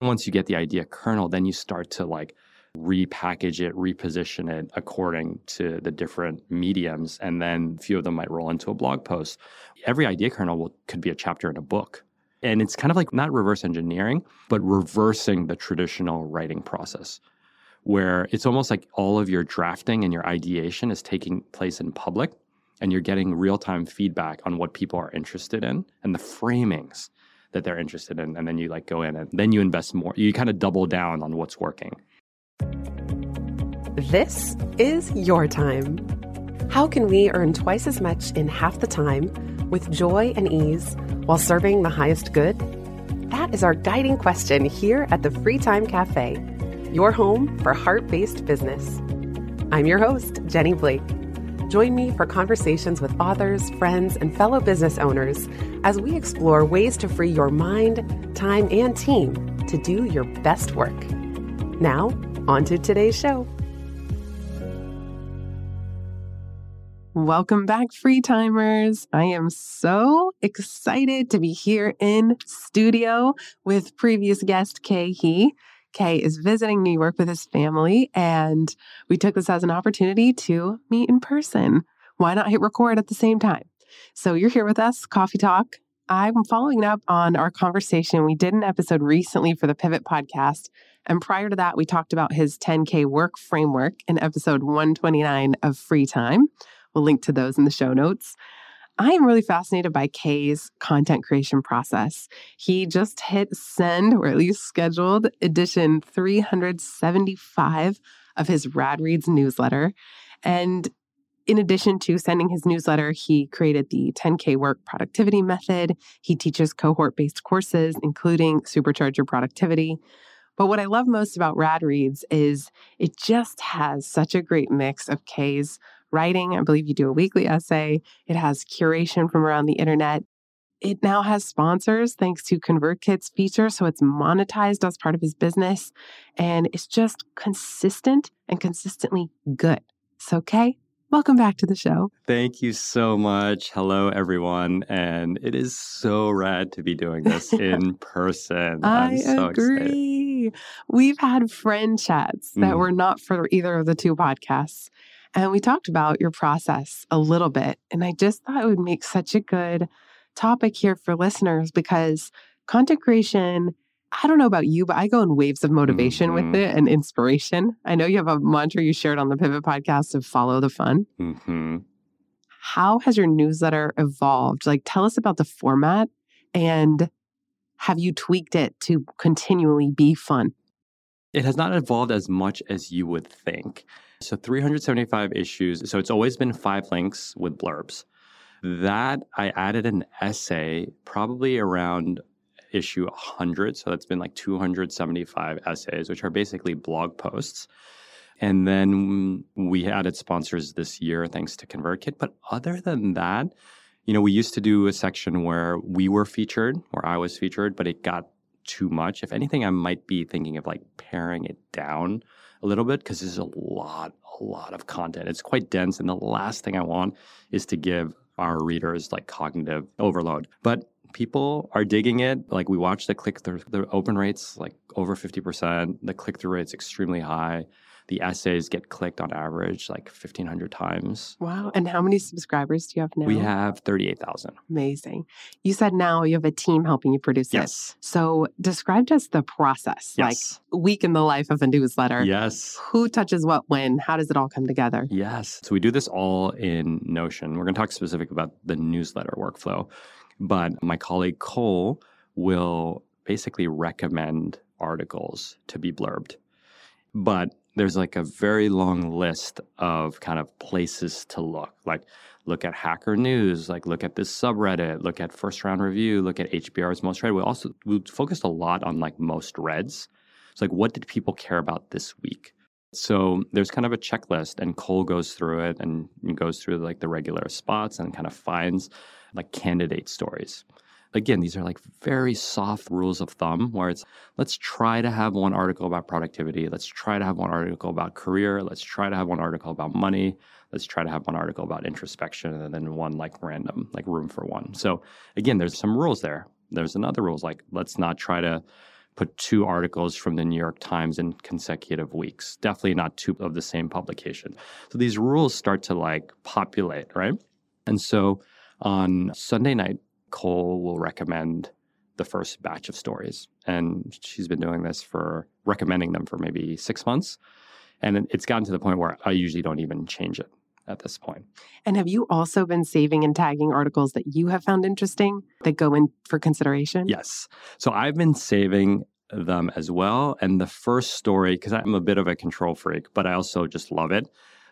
Once you get the idea kernel, then you start to like repackage it, reposition it according to the different mediums. And then a few of them might roll into a blog post. Every idea kernel will, could be a chapter in a book. And it's kind of like not reverse engineering, but reversing the traditional writing process, where it's almost like all of your drafting and your ideation is taking place in public and you're getting real time feedback on what people are interested in and the framings that they're interested in. And then you like go in and then you invest more. You kind of double down on what's working. This is your time. How can we earn twice as much in half the time with joy and ease while serving the highest good? That is our guiding question here at the Free Time Cafe, your home for heart based business. I'm your host, Jenny Blake. Join me for conversations with authors, friends, and fellow business owners as we explore ways to free your mind, time, and team to do your best work. Now, on to today's show. Welcome back, free timers. I am so excited to be here in studio with previous guest Khe Hy. Khe is visiting New York with his family, and we took this as an opportunity to meet in person. Why not hit record at the same time? So you're here with us, Coffee Talk. I'm following up on our conversation. We did an episode recently for the Pivot podcast. And prior to that, we talked about his 10K work framework in episode 129 of Free Time. We'll link to those in the show notes. I am really fascinated by Khe's content creation process. He just hit send, or at least scheduled, edition 375 of his Rad Reads newsletter. And in addition to sending his newsletter, he created the 10K work productivity method. He teaches cohort based courses, including Supercharge Your Productivity. But what I love most about Rad Reads is it just has such a great mix of Khe's writing. I believe you do a weekly essay. It has curation from around the internet. It now has sponsors thanks to ConvertKit's feature. So it's monetized as part of his business. And it's just consistent and consistently good. So, Khe, welcome back to the show. Thank you so much. Hello, everyone. And it is so rad to be doing this in person. I am so agree. Excited. We've had friend chats that mm. were not for either of the two podcasts. And we talked about your process a little bit. And I just thought it would make such a good topic here for listeners because content creation, I don't know about you, but I go in waves of motivation mm-hmm. with it and inspiration. I know you have a mantra you shared on the Pivot podcast of follow the fun. Mm-hmm. How has your newsletter evolved? Like, tell us about the format and have you tweaked it to continually be fun? It has not evolved as much as you would think. So 375 issues. So it's always been five links with blurbs. That I added an essay probably around issue 100. So that's been like 275 essays, which are basically blog posts. And then we added sponsors this year thanks to ConvertKit. But other than that, you know, we used to do a section where we were featured, where I was featured, but it got too much. If anything, I might be thinking of like paring it down a little bit because there's a lot, a lot of content. It's quite dense. And the last thing I want is to give our readers like cognitive overload. But people are digging it. Like we watch the click through, the open rates like over 50%. The click through rate's extremely high the essays get clicked on average like 1500 times. Wow and how many subscribers do you have now? we have 38000 amazing. You said now you have a team helping you produce this. yes. it so describe just the process yes. like week in the life of a newsletter. Yes. Who touches what when? How does it all come together? Yes. So we do this all in notion. We're going to talk specific about the newsletter workflow but my colleague cole will basically recommend articles to be blurbed. But there's like a very long list of kind of places to look. Like look at Hacker News, like look at this subreddit, look at First Round Review, look at HBR's most read. We also we focused a lot on like most reads. It's like what did people care about this week? So there's kind of a checklist, and Cole goes through it and goes through like the regular spots and kind of finds like candidate stories again, these are like very soft rules of thumb where it's let's try to have one article about productivity. Let's try to have one article about career. Let's try to have one article about money. Let's try to have one article about introspection and then one like random, like room for one. So again, there's some rules there. There's another rules like let's not try to put two articles from the New York Times in consecutive weeks. Definitely not two of the same publication. So these rules start to like populate, right? And so on Sunday night, Cole will recommend the first batch of stories. And she's been doing this for recommending them for maybe six months. And it's gotten to the point where I usually don't even change it at this point. And have you also been saving and tagging articles that you have found interesting that go in for consideration? Yes. So I've been saving them as well. And the first story, because I'm a bit of a control freak, but I also just love it.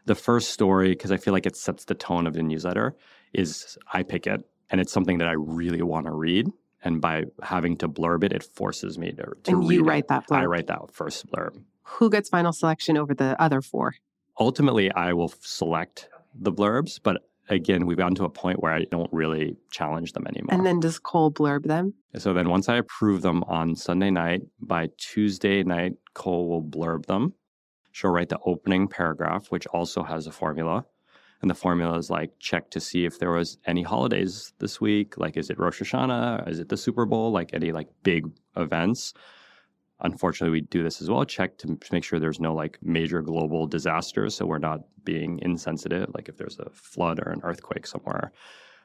The first story, because I feel like it sets the tone of the newsletter, is I pick it and it's something that I really want to read. And by having to blurb it, it forces me to, to and you write it. that blurb. I write that first blurb. Who gets final selection over the other four? Ultimately, I will select the blurbs, but again, we've gotten to a point where I don't really challenge them anymore. And then does Cole blurb them? so then once I approve them on Sunday night, by Tuesday night, Cole will blurb them. She'll write the opening paragraph, which also has a formula. And the formula is like check to see if there was any holidays this week. Like, is it Rosh Hashanah? Is it the Super Bowl? Like any like big events. Unfortunately, we do this as well. Check to make sure there's no like major global disasters. So we're not being insensitive. Like if there's a flood or an earthquake somewhere.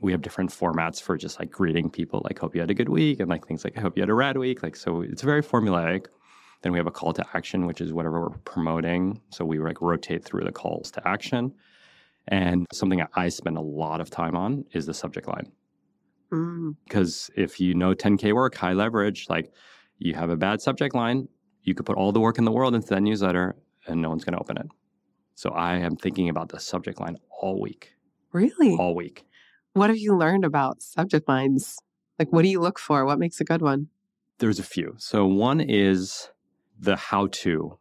We have different formats for just like greeting people, like hope you had a good week, and like things like I hope you had a rad week. Like so, it's very formulaic. Then we have a call to action, which is whatever we're promoting. So we like rotate through the calls to action. And something I spend a lot of time on is the subject line. Mm. Because if you know 10K work, high leverage, like you have a bad subject line, you could put all the work in the world into that newsletter and no one's going to open it. So I am thinking about the subject line all week, Really? all week. What have you learned about subject lines? Like, what do you look for? What makes a good one? There's a few. So one is the how to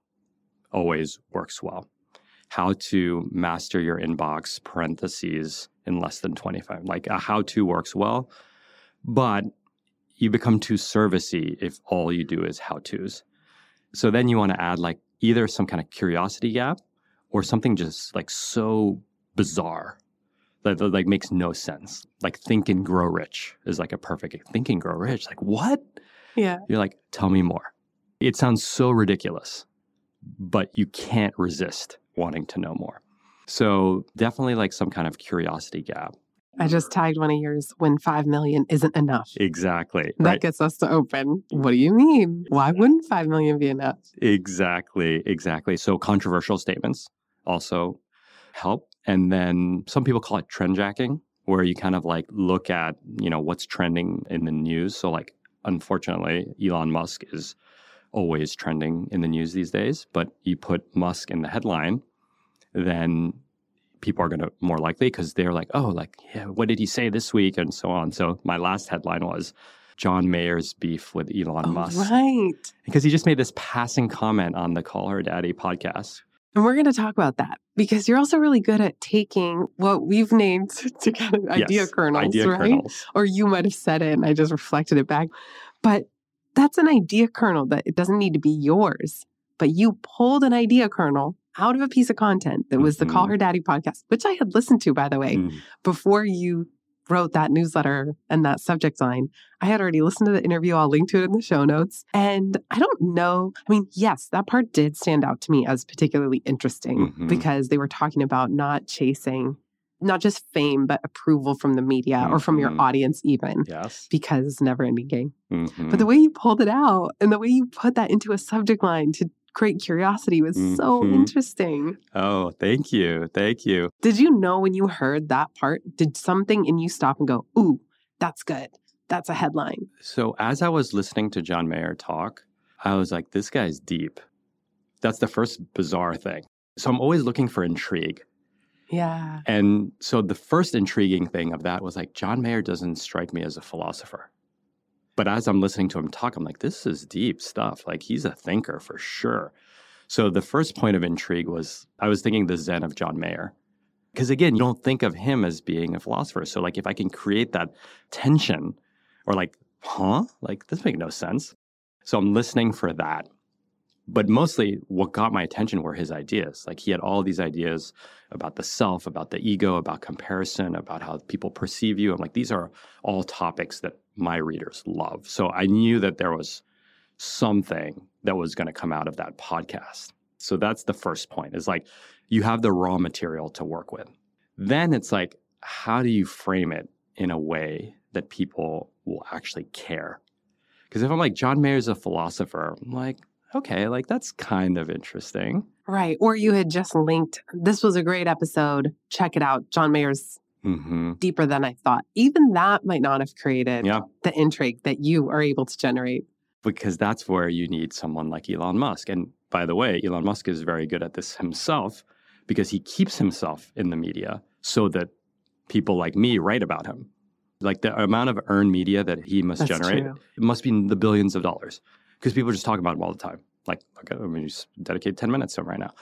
always works well. How to master your inbox parentheses in less than 25. Like a how to works well, but you become too servicey if all you do is how to's. So then you want to add like either some kind of curiosity gap or something just like so bizarre that, that like makes no sense. Like think and grow rich is like a perfect think and grow rich. Like what? Yeah. You're like, tell me more. It sounds so ridiculous, but you can't resist wanting to know more. So definitely like some kind of curiosity gap. I just tagged one of yours when 5 million isn't enough. Exactly. That Right. gets us to open. What do you mean? Why wouldn't 5 million be enough? Exactly. Exactly. So controversial statements also help. And then some people call it trend jacking, where you kind of like look at, you know, what's trending in the news. So like unfortunately, Elon Musk is always trending in the news these days, but you put Musk in the headline, then people are going to more likely because they're like, oh, like, yeah, what did he say this week? And so on. So my last headline was John Mayer's beef with Elon Oh, Musk right. because he just made this passing comment on the Call Her Daddy podcast. And we're going to talk about that because you're also really good at taking what we've named to kind of idea Yes, kernels, idea right? kernels. Or you might have said it and I just reflected it back. But that's an idea kernel that it doesn't need to be yours. But you pulled an idea kernel out of a piece of content that was the Call Mhm. Her Daddy podcast, which I had listened to, by the way, Mm, before you wrote that newsletter and that subject line. I had already listened to the interview. I'll link to it in the show notes. And I don't know. I mean, yes, that part did stand out to me as particularly interesting Mhm. because they were talking about not chasing not just fame, but approval from the media or from your Mhm. audience, even yes. because it's never ending game. Mhm. But the way you pulled it out and the way you put that into a subject line to create curiosity was so Mhm. interesting. oh, thank you. Thank you. Did you know when you heard that part, did something in you stop and go, ooh, that's good? That's a headline. So as I was listening to John Mayer talk, I was like, this guy's deep. That's the first bizarre thing. So I'm always looking for intrigue. Yeah. And so the first intriguing thing of that was like, John Mayer doesn't strike me as a philosopher. But as I'm listening to him talk, I'm like, this is deep stuff. Like, he's a thinker for sure. So the first point of intrigue was I was thinking the Zen of John Mayer. Because again, you don't think of him as being a philosopher. So, like, if I can create that tension or like, huh? Like, this makes no sense. So I'm listening for that. But mostly what got my attention were his ideas. Like he had all these ideas about the self, about the ego, about comparison, about how people perceive you. I'm like, these are all topics that my readers love. So I knew that there was something that was going to come out of that podcast. So that's the first point is like you have the raw material to work with. Then it's like, how do you frame it in a way that people will actually care? Because if I'm like, John Mayer's a philosopher, I'm like, okay, like that's kind of interesting. Right. Or you had just linked, this was a great episode. Check it out. John Mayer's Mm-hmm. deeper than I thought. Even that might not have created Yeah. the intrigue that you are able to generate. because that's where you need someone like Elon Musk. And by the way, Elon Musk is very good at this himself because he keeps himself in the media so that people like me write about him. Like the amount of earned media that he must That's generate, it must be in the billions of dollars because people just talk about him all the time. Like, okay, I mean, just dedicate 10 minutes to him right now.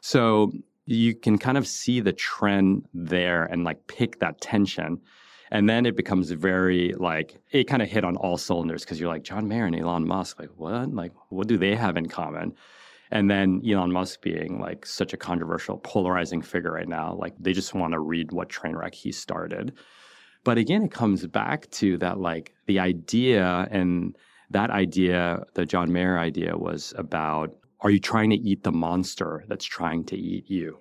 So you can kind of see the trend there and like pick that tension. And then it becomes very like it kind of hit on all cylinders because you're like John Mayer and Elon Musk, like what? Like what do they have in common? And then Elon Musk being like such a controversial, polarizing figure right now, like they just want to read what train wreck he started. But again, it comes back to that like the idea and that idea, the John Mayer idea was about are you trying to eat the monster that's trying to eat you?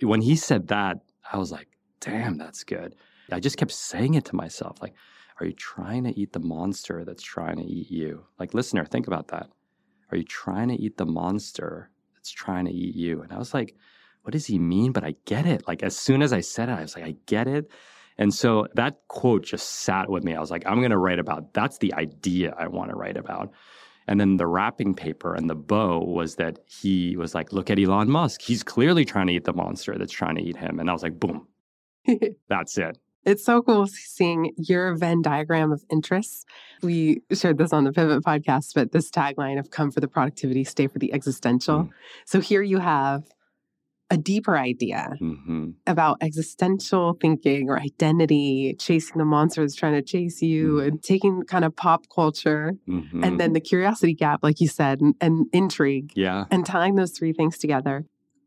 When he said that, I was like, damn, that's good. I just kept saying it to myself like, are you trying to eat the monster that's trying to eat you? Like, listener, think about that. Are you trying to eat the monster that's trying to eat you? And I was like, what does he mean? But I get it. Like, as soon as I said it, I was like, I get it. And so that quote just sat with me. I was like, I'm going to write about that's the idea I want to write about. And then the wrapping paper and the bow was that he was like, look at Elon Musk. He's clearly trying to eat the monster that's trying to eat him. And I was like, boom, that's it. It's so cool seeing your Venn diagram of interests. We shared this on the Pivot podcast, but this tagline of come for the productivity, stay for the existential. Mm. So here you have a deeper idea hmm about existential thinking or identity, chasing the monsters trying to chase you, Mhm. and taking kind of pop culture hmm and then the curiosity gap, like you said, and, and intrigue, yeah. and tying those three things together.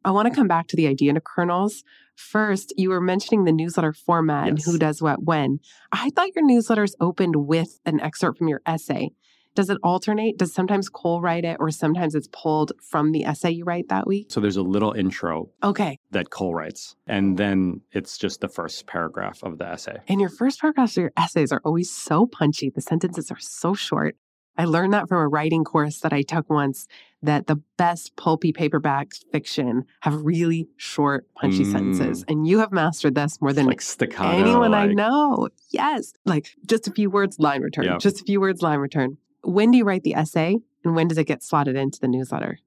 I want to come back to the idea of kernels. First, you were mentioning the newsletter format and who does what when. I thought your newsletters opened with an excerpt from your essay. Does it alternate? Does sometimes Cole write it or sometimes it's pulled from the essay you write that week? So there's a little intro Okay. that Cole writes, and then it's just the first paragraph of the essay. And your first paragraphs of your essays are always so punchy. The sentences are so short. I learned that from a writing course that I took once that the best pulpy paperback fiction have really short, punchy sentences. Mm. And you have mastered this more than like anyone I know. Yes. Like just a few words, line return. Yeah. Just a few words, line return. When do you write the essay and when does it get slotted into the newsletter?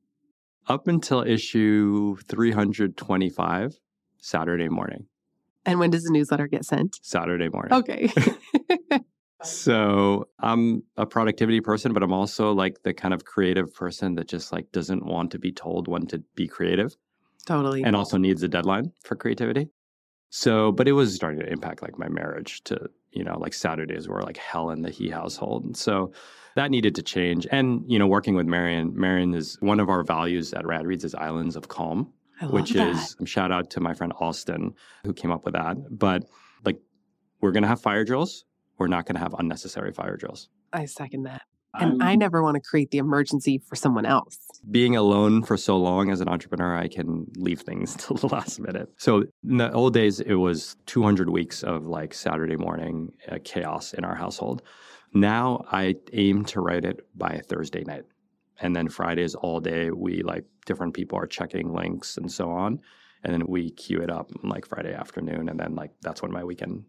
Up until issue 325, Saturday morning. And when does the newsletter get sent? Saturday morning. Okay. So I'm a productivity person, but I'm also like the kind of creative person that just like doesn't want to be told when to be creative totally. and also needs a deadline for creativity. So, but it was starting to impact like my marriage to, you know, like Saturdays were like hell in the Hy household. And so that needed to change. And, you know, working with Marion, Marion is one of our values at Rad Reads is Islands of Calm I love which that. is shout out to my friend Austin who came up with that. But like, we're gonna have fire drills. We're not gonna have unnecessary fire drills. I second that. And I never want to create the emergency for someone else. being alone for so long as an entrepreneur, I can leave things till the last minute. So in the old days, it was 200 weeks of like Saturday morning uh, chaos in our household. Now I aim to write it by Thursday night. And then Fridays all day, we like different people are checking links and so on. And then we queue it up like Friday afternoon. And then like that's when my weekend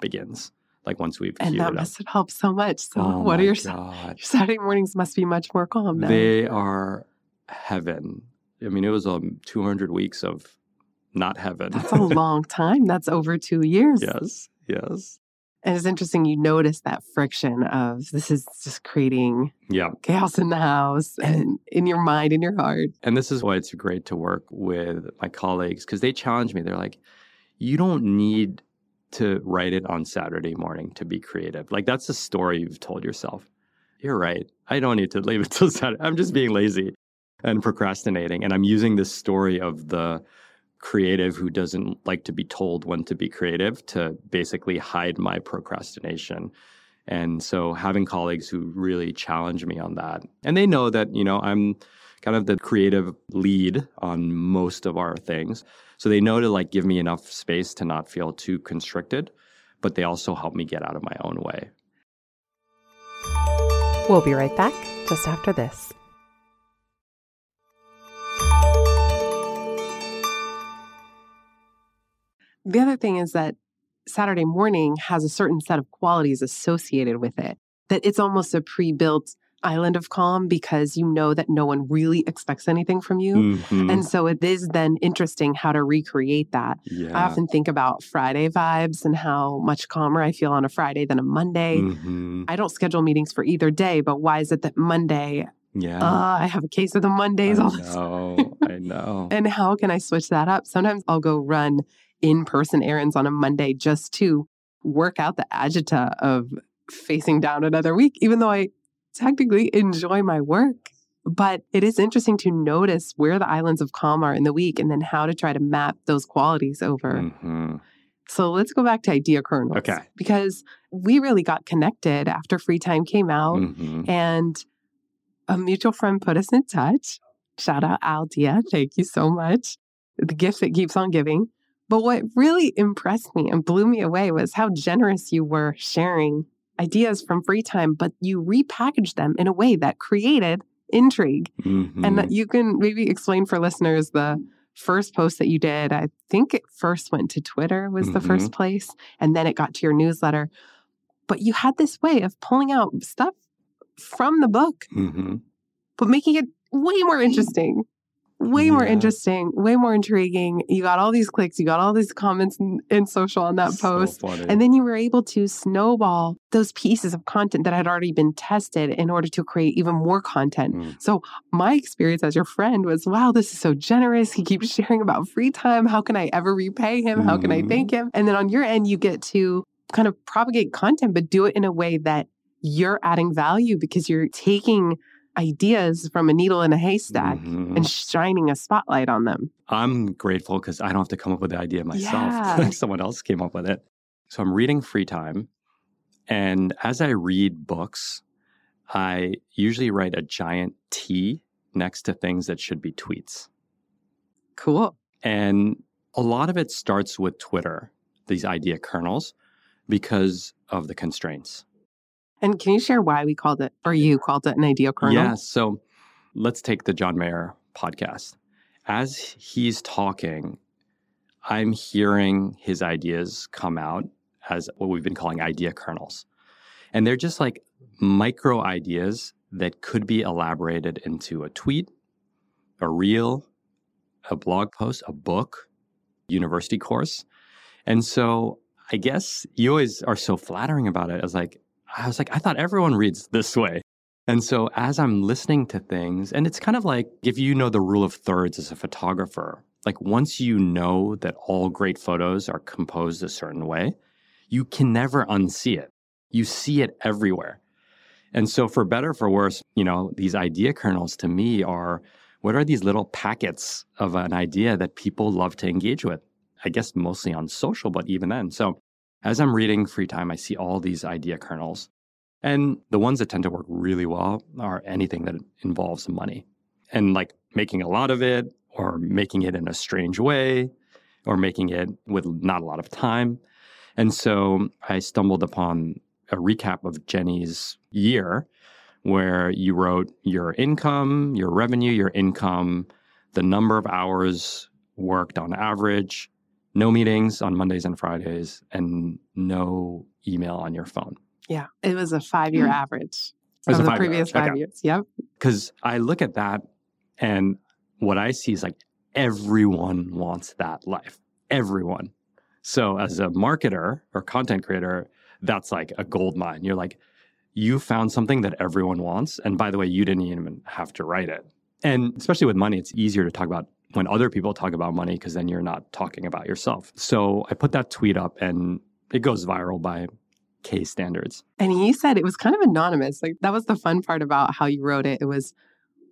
begins. Like once we've And that must have helped so much. So, Oh what are your, your Saturday mornings? Must be much more calm now. They are heaven. I mean, it was um, 200 weeks of not heaven. That's a long time. That's over two years. yes, yes. And it's interesting you notice that friction of this is just creating Yeah. chaos in the house and in your mind, in your heart. And this is why it's great to work with my colleagues because they challenge me. They're like, you don't need to write it on Saturday morning to be creative. Like, that's a story you've told yourself. You're right. I don't need to leave it till Saturday. I'm just being lazy and procrastinating. And I'm using this story of the creative who doesn't like to be told when to be creative to basically hide my procrastination. And so having colleagues who really challenge me on that, and they know that, you know, I'm kind of the creative lead on most of our things. So they know to like give me enough space to not feel too constricted, but they also help me get out of my own way. We'll be right back just after this. The other thing is that Saturday morning has a certain set of qualities associated with it, that it's almost a pre built island of calm because you know that no one really expects anything from you. Mm-hmm. And so it is then interesting how to recreate that. Yeah. I often think about Friday vibes and how much calmer I feel on a Friday than a Monday. Mm-hmm. I don't schedule meetings for either day, but why is it that Monday? Yeah. Uh, I have a case of the Mondays I all the time. I know. and how can I switch that up? Sometimes I'll go run in person errands on a Monday just to work out the agita of facing down another week, even though I technically enjoy my work. But it is interesting to notice where the islands of calm are in the week and then how to try to map those qualities over. Mm-hmm. So let's go back to idea kernels. Okay. Because we really got connected after free time came out mm-hmm. and a mutual friend put us in touch. Shout out Aldia. Thank you so much. The gift that keeps on giving. But what really impressed me and blew me away was how generous you were sharing ideas from free time, but you repackaged them in a way that created intrigue. Mm-hmm. And that you can maybe explain for listeners the first post that you did. I think it first went to Twitter was mm-hmm. the first mm-hmm. place, and then it got to your newsletter. But you had this way of pulling out stuff from the book, mm-hmm. but making it way more interesting way more interesting, way more intriguing. You got all these clicks, you got all these comments in, in social on that so post. Funny. And then you were able to snowball those pieces of content that had already been tested in order to create even more content. Mm. So, my experience as your friend was wow, this is so generous. He keeps sharing about free time. How can I ever repay him? How can I thank mm-hmm. him? And then on your end, you get to kind of propagate content, but do it in a way that you're adding value because you're taking ideas from a needle in a haystack mm-hmm. and shining a spotlight on them. I'm grateful because I don't have to come up with the idea myself. Yeah. Someone else came up with it. So I'm reading free time. And as I read books, I usually write a giant T next to things that should be tweets. Cool. And a lot of it starts with Twitter, these idea kernels, because of the constraints. And can you share why we called it, or you called it an idea kernel? Yeah. So let's take the John Mayer podcast. As he's talking, I'm hearing his ideas come out as what we've been calling idea kernels. And they're just like micro ideas that could be elaborated into a tweet, a reel, a blog post, a book, university course. And so I guess you always are so flattering about it as like, I was like, I thought everyone reads this way. And so as I'm listening to things, and it's kind of like if you know the rule of thirds as a photographer, like once you know that all great photos are composed a certain way, you can never unsee it. You see it everywhere. And so for better for worse, you know, these idea kernels to me are what are these little packets of an idea that people love to engage with? I guess mostly on social, but even then. So as I'm reading free time, I see all these idea kernels. And the ones that tend to work really well are anything that involves money and like making a lot of it or making it in a strange way or making it with not a lot of time. And so I stumbled upon a recap of Jenny's year where you wrote your income, your revenue, your income, the number of hours worked on average, no meetings on Mondays and Fridays, and no email on your phone. Yeah, it was a five year mm. average of the previous five okay. years. Yep. Because I look at that, and what I see is like everyone wants that life. Everyone. So as a marketer or content creator, that's like a gold mine. You're like, you found something that everyone wants. And by the way, you didn't even have to write it. And especially with money, it's easier to talk about when other people talk about money because then you're not talking about yourself. So I put that tweet up and it goes viral by Khe standards. And he said it was kind of anonymous. Like that was the fun part about how you wrote it. It was,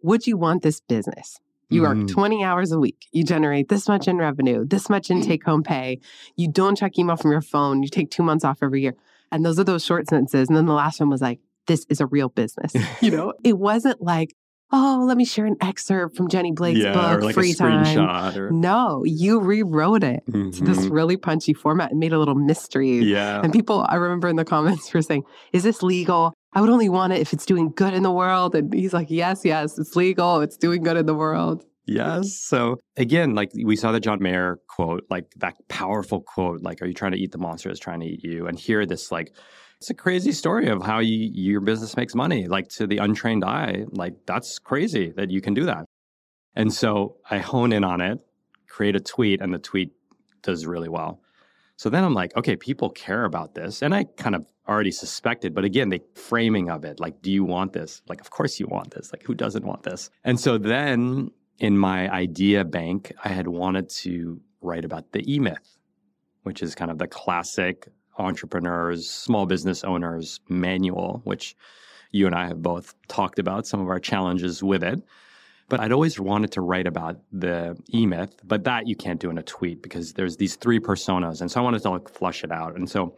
would you want this business? You work mm. 20 hours a week. You generate this much in revenue, this much in take home pay. You don't check email from your phone. You take two months off every year. And those are those short sentences. And then the last one was like, this is a real business. You know, it wasn't like, oh, let me share an excerpt from Jenny Blake's yeah, book, or like Free a Time. screenshot or No, you rewrote it to this Mhm. really punchy format and made a little mystery. yeah. And people, I remember in the comments were saying, is this legal? I would only want it if it's doing good in the world. And he's like, yes, yes, it's legal. It's doing good in the world. Yes. So again, like we saw the John Mayer quote, like that powerful quote, like, are you trying to eat the monster that's trying to eat you? And here this like it's a crazy story of how you, your business makes money. Like to the untrained eye, like that's crazy that you can do that. And so I hone in on it, create a tweet, and the tweet does really well. So then I'm like, okay, people care about this. And I kind of already suspected, but again, the framing of it, like, do you want this? Like, of course you want this. Like, who doesn't want this? And so then in my idea bank, I had wanted to write about the E Myth, which is kind of the classic entrepreneurs, small business owners manual, which you and I have both talked about some of our challenges with it. But I'd always wanted to write about the E Myth, but that you can't do in a tweet because there's these three personas. And so I wanted to like flush it out. And so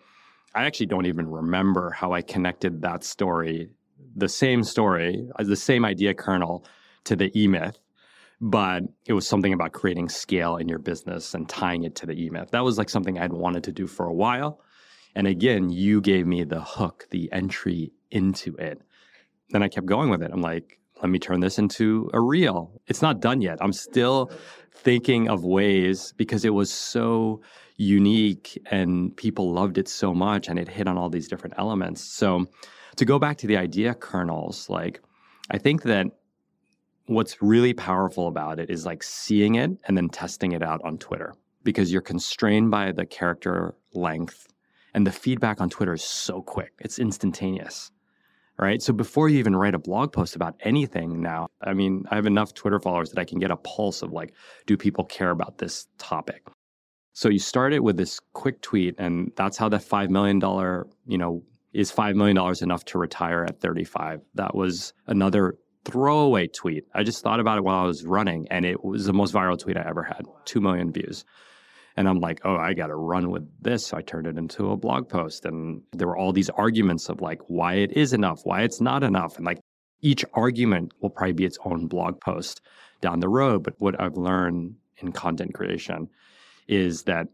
I actually don't even remember how I connected that story, the same story, uh, the same idea kernel to the E Myth but it was something about creating scale in your business and tying it to the E-Myth. That was like something I'd wanted to do for a while. And again, you gave me the hook, the entry into it. Then I kept going with it. I'm like, let me turn this into a reel. It's not done yet. I'm still thinking of ways because it was so unique and people loved it so much and it hit on all these different elements. So to go back to the idea kernels, like I think that what's really powerful about it is like seeing it and then testing it out on Twitter because you're constrained by the character length and the feedback on Twitter is so quick. It's instantaneous. Right. So before you even write a blog post about anything now, I mean, I have enough Twitter followers that I can get a pulse of like, do people care about this topic? So you start it with this quick tweet, and that's how that $5 million, you know, is $5 million enough to retire at 35? That was another throwaway tweet. I just thought about it while I was running, and it was the most viral tweet I ever had 2 million views. And I'm like, oh, I got to run with this. So I turned it into a blog post. And there were all these arguments of like why it is enough, why it's not enough. And like each argument will probably be its own blog post down the road. But what I've learned in content creation is that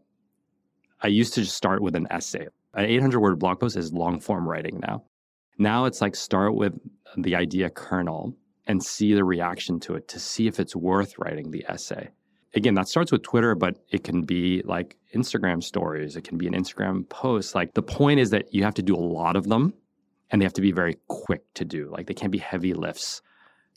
I used to just start with an essay. An 800 word blog post is long form writing now. Now it's like start with the idea kernel and see the reaction to it to see if it's worth writing the essay. Again, that starts with Twitter, but it can be like Instagram stories, it can be an Instagram post. Like the point is that you have to do a lot of them and they have to be very quick to do. Like they can't be heavy lifts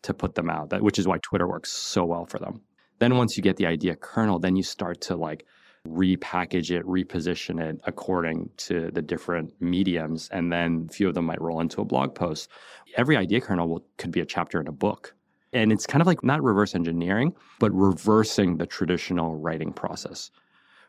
to put them out, that, which is why Twitter works so well for them. Then once you get the idea kernel, then you start to like repackage it, reposition it according to the different mediums, and then a few of them might roll into a blog post. Every idea kernel will, could be a chapter in a book. And it's kind of like not reverse engineering, but reversing the traditional writing process,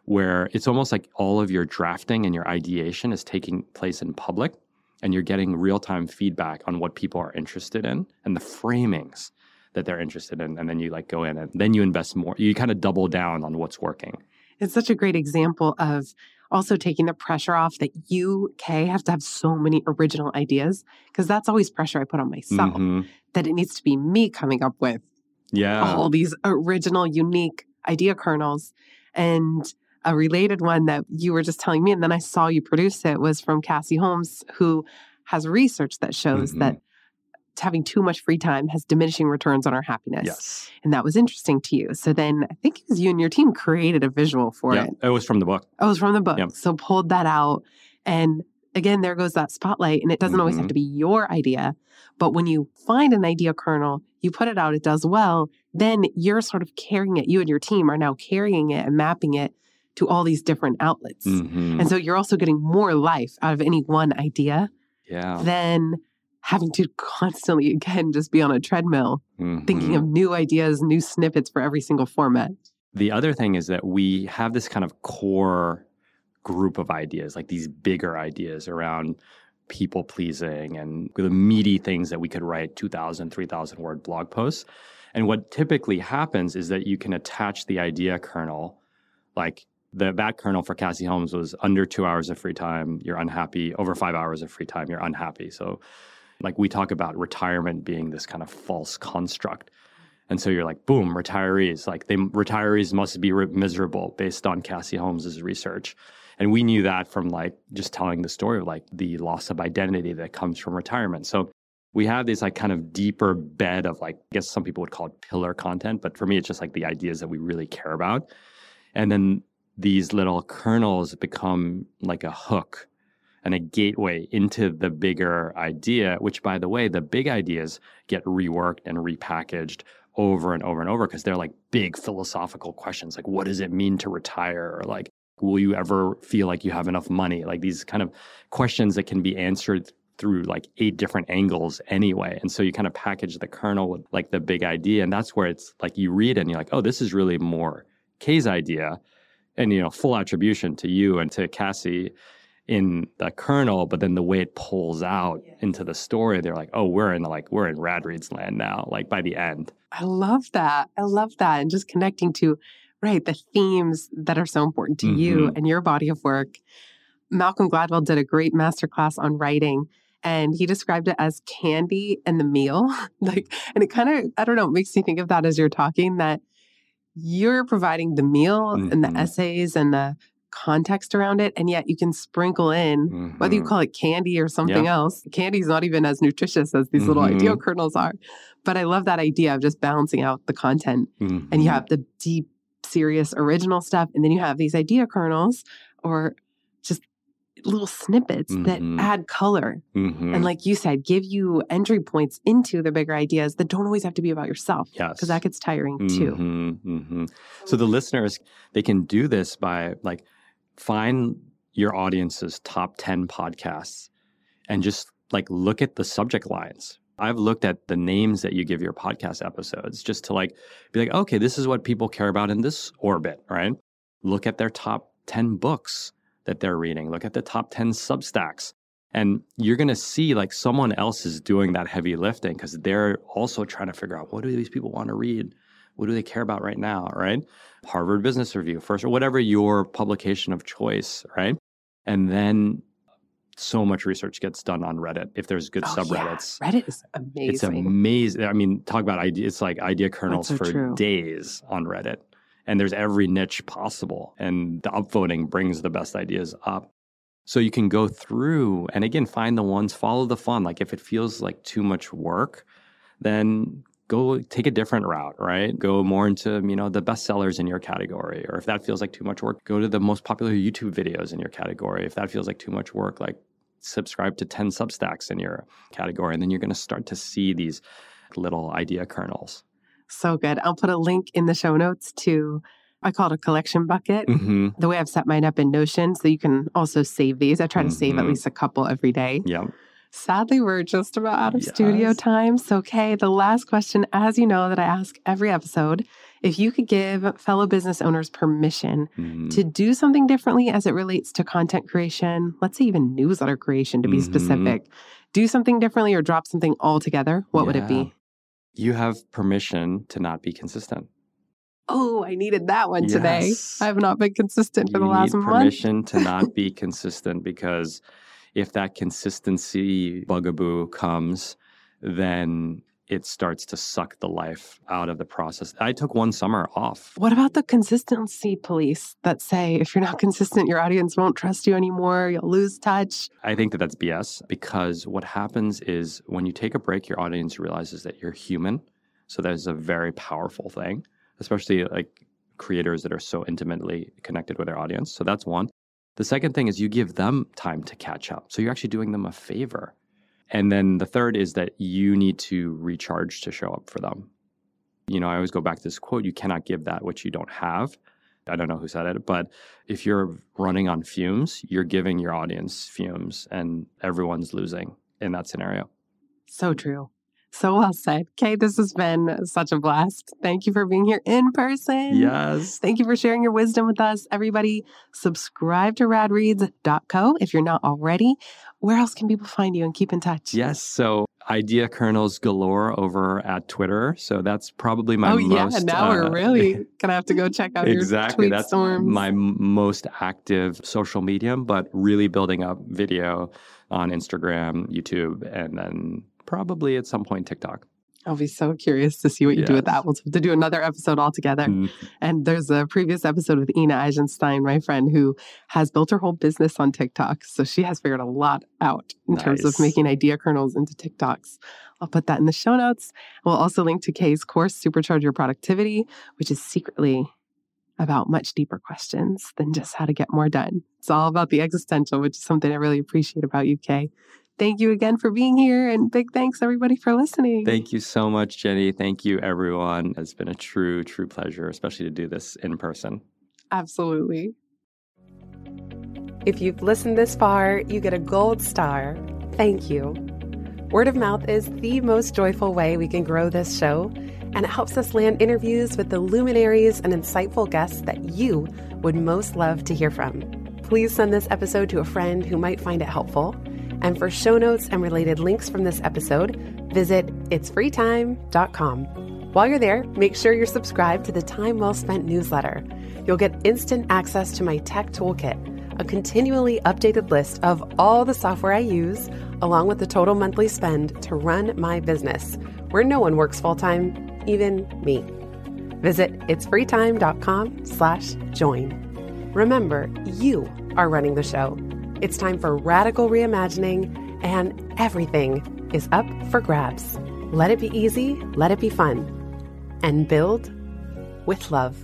where it's almost like all of your drafting and your ideation is taking place in public, and you're getting real time feedback on what people are interested in and the framings that they're interested in. And then you like go in and then you invest more. You kind of double down on what's working. It's such a great example of also taking the pressure off that you, Khe, have to have so many original ideas because that's always pressure I put on myself Mhm. that it needs to be me coming up with Yeah. all these original, unique idea kernels. And a related one that you were just telling me, and then I saw you produce it, was from Cassie Holmes, who has research that shows Mhm. that having too much free time has diminishing returns on our happiness. Yes. And that was interesting to you. So then I think it was you and your team created a visual for Yeah. it. It was from the book. Oh, it was from the book. Yep. So pulled that out. And again, there goes that spotlight. And it doesn't always have Mhm. to be your idea. But when you find an idea kernel, you put it out, it does well, then you're sort of carrying it. You and your team are now carrying it and mapping it to all these different outlets. Mhm. And so you're also getting more life out of any one idea yeah. than having to constantly, again, just be on a treadmill thinking Mhm. of new ideas, new snippets for every single format. The other thing is that we have this kind of core group of ideas, like these bigger ideas around people pleasing and the meaty things that we could write 2,000, 3,000 word blog posts. And what typically happens is that you can attach the idea kernel, like The bat kernel for Cassie Holmes was under two hours of free time, you're unhappy. Over five hours of free time, you're unhappy. So, like, we talk about retirement being this kind of false construct. And so you're like, boom, retirees. Like, they retirees must be re- miserable based on Cassie Holmes's research. And we knew that from like just telling the story of like the loss of identity that comes from retirement. So we have this like kind of deeper bed of like, I guess some people would call it pillar content, but for me, it's just like the ideas that we really care about. And then these little kernels become like a hook and a gateway into the bigger idea, which by the way, the big ideas get reworked and repackaged over and over and over because they're like big philosophical questions like what does it mean to retire? Or like will you ever feel like you have enough money? Like these kind of questions that can be answered through like eight different angles anyway. And so you kind of package the kernel with like the big idea and that's where it's like you read and you're like oh this is really more Khe's idea and you know full attribution to you and to cassie in the kernel, but then the way it pulls out yeah. into the story, they're like, oh, we're in the, like we're in Rad Reads land now. Like by the end, I love that. I love that, and just connecting to right the themes that are so important to mm-hmm. you and your body of work. Malcolm Gladwell did a great masterclass on writing. And he described it as candy and the meal. like, and it kind of, I don't know, makes me think of that as you're talking that you're providing the meal mm-hmm. and the mm-hmm. essays and the context around it and yet you can sprinkle in mm-hmm. whether you mm-hmm. call it candy or something yep. else candy's not even as nutritious as these mm-hmm. little idea kernels are but i love that idea of just balancing out the content mm-hmm. and you mm-hmm. have the deep serious original stuff and then you have these idea kernels or just little snippets that mm-hmm. add color and like you said give you entry points into the bigger ideas that don't always have to be about yourself yes because that gets tiring too so the listeners they can do this by like find your audience's top 10 podcasts and just like look at the subject lines. I've looked at the names that you give your podcast episodes just to like be like, okay, this is what people care about in this orbit, right? Look at their top 10 books that they're reading. Look at the top 10 substacks. And you're going to see like someone else is doing that heavy lifting because they're also trying to figure out what do these people want to read? What do they care about right now, right? Harvard Business Review first, or whatever your publication of choice, right? And then so much research gets done on Reddit if there's good oh, subreddits. Yeah. Reddit is amazing. It's amazing. I mean, talk about idea. It's like idea kernels so for true. days on Reddit, and there's every niche possible. And the upvoting brings the best ideas up. So you can go through and again find the ones. Follow the fun. Like if it feels like too much work, then go take a different route, right? Go more into, you know, the bestsellers in your category. Or if that feels like too much work, go to the most popular YouTube videos in your category. If that feels like too much work, like subscribe to 10 substacks in your category. And then you're going to start to see these little idea kernels. So good. I'll put a link in the show notes to I call it a collection bucket. Mm-hmm. The way I've set mine up in Notion, so you can also save these. I try to mm-hmm. save at mm-hmm. least a couple every day. Yeah. Sadly, we're just about out of yes. studio time. So, okay, the last question, as you know, that I ask every episode if you could give fellow business owners permission mm-hmm. to do something differently as it relates to content creation, let's say even newsletter creation to be mm-hmm. specific, do something differently or drop something altogether, what yeah. would it be? You have permission to not be consistent. Oh, I needed that one yes. today. I have not been consistent for you the last month. Permission to not be consistent because if that consistency bugaboo comes, then it starts to suck the life out of the process. I took one summer off. What about the consistency police that say if you're not consistent, your audience won't trust you anymore, you'll lose touch? I think that that's BS because what happens is when you take a break, your audience realizes that you're human. So that is a very powerful thing, especially like creators that are so intimately connected with their audience. So that's one. The second thing is you give them time to catch up. So you're actually doing them a favor. And then the third is that you need to recharge to show up for them. You know, I always go back to this quote you cannot give that which you don't have. I don't know who said it, but if you're running on fumes, you're giving your audience fumes and everyone's losing in that scenario. So true. So well said. Khe, this has been such a blast. Thank you for being here in person. Yes. Thank you for sharing your wisdom with us. Everybody, subscribe to radreads.co if you're not already. Where else can people find you and keep in touch? Yes. So idea kernels galore over at Twitter. So that's probably my oh most. yeah, now uh, we're really gonna have to go check out exactly. That's storms. my most active social medium, but really building up video on Instagram, YouTube, and then probably at some point TikTok. I'll be so curious to see what you do with that. We'll have to do another episode altogether. Mm, And there's a previous episode with Ina Eisenstein, my friend, who has built her whole business on TikTok. So she has figured a lot out in terms of making idea kernels into TikToks. I'll put that in the show notes. We'll also link to Khe's course, Supercharge Your Productivity, which is secretly about much deeper questions than just how to get more done. It's all about the existential, which is something I really appreciate about you, Khe. Thank you again for being here. And big thanks, everybody, for listening. Thank you so much, Jenny. Thank you, everyone. It's been a true, true pleasure, especially to do this in person. Absolutely. If you've listened this far, you get a gold star. Thank you. Word of mouth is the most joyful way we can grow this show, and it helps us land interviews with the luminaries and insightful guests that you would most love to hear from. Please send this episode to a friend who might find it helpful. And for show notes and related links from this episode, visit itsfreetime.com. While you're there, make sure you're subscribed to the Time Well Spent newsletter. You'll get instant access to my tech toolkit, a continually updated list of all the software I use, along with the total monthly spend to run my business, where no one works full time, even me. Visit itsfreetime.com slash join. Remember, you are running the show. It's time for radical reimagining, and everything is up for grabs. Let it be easy, let it be fun, and build with love.